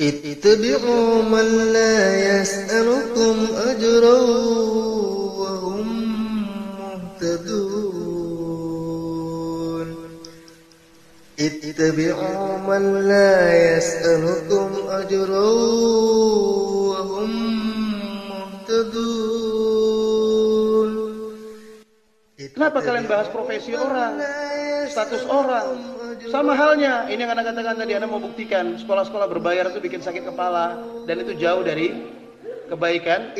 اتبعوا من لا يسألكم أجرا وهم مهتدون. اتبعوا من لا يسألكم أجرا وهم مهتدون. Kenapa kalian bahas profesi orang, status orang? Sama halnya, ini yang anda katakan tadi, anda mau buktikan sekolah-sekolah berbayar itu bikin sakit kepala dan itu jauh dari kebaikan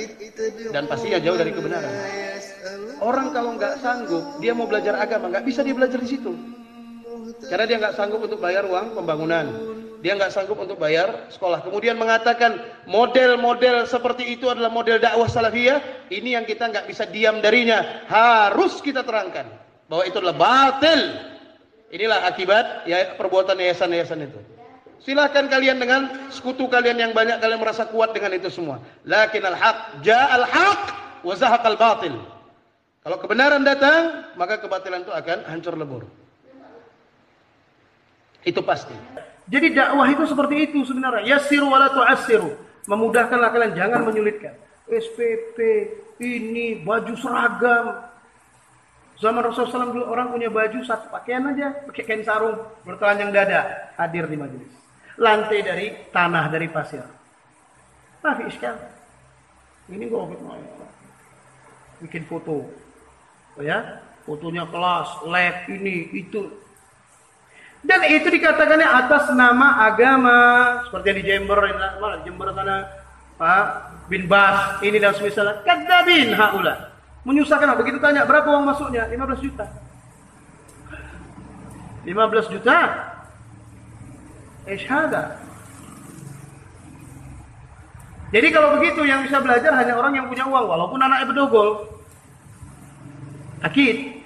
dan pastinya jauh dari kebenaran. Orang kalau nggak sanggup, dia mau belajar agama, nggak bisa dia belajar di situ. Karena dia nggak sanggup untuk bayar uang pembangunan. Dia nggak sanggup untuk bayar sekolah. Kemudian mengatakan model-model seperti itu adalah model dakwah salafiyah. Ini yang kita nggak bisa diam darinya. Harus kita terangkan bahwa itu adalah batil. Inilah akibat ya perbuatan yayasan-yayasan itu. Silahkan kalian dengan sekutu kalian yang banyak kalian merasa kuat dengan itu semua. Lakin al-haq ja'al haq wa zahaqal batil. Kalau kebenaran datang, maka kebatilan itu akan hancur lebur. Itu pasti. Jadi dakwah itu seperti itu sebenarnya. Yassiru wa la tu'assiru. Memudahkanlah kalian, jangan menyulitkan. SPP, ini, baju seragam. Zaman Rasulullah SAW orang punya baju satu pakaian aja, pakai kain sarung, bertelanjang dada, hadir di majelis. Lantai dari tanah dari pasir. Nah, iskal. Ini gua bikin foto. Oh ya, fotonya kelas, lab ini, itu. Dan itu dikatakannya atas nama agama, seperti yang di Jember, Jember sana, Pak bin Bas, ini dan semisalnya. Kadzabin haula. Menyusahkan begitu tanya berapa uang masuknya? 15 juta. 15 juta. Isyhada. Jadi kalau begitu yang bisa belajar hanya orang yang punya uang walaupun anaknya bedogol. Akid.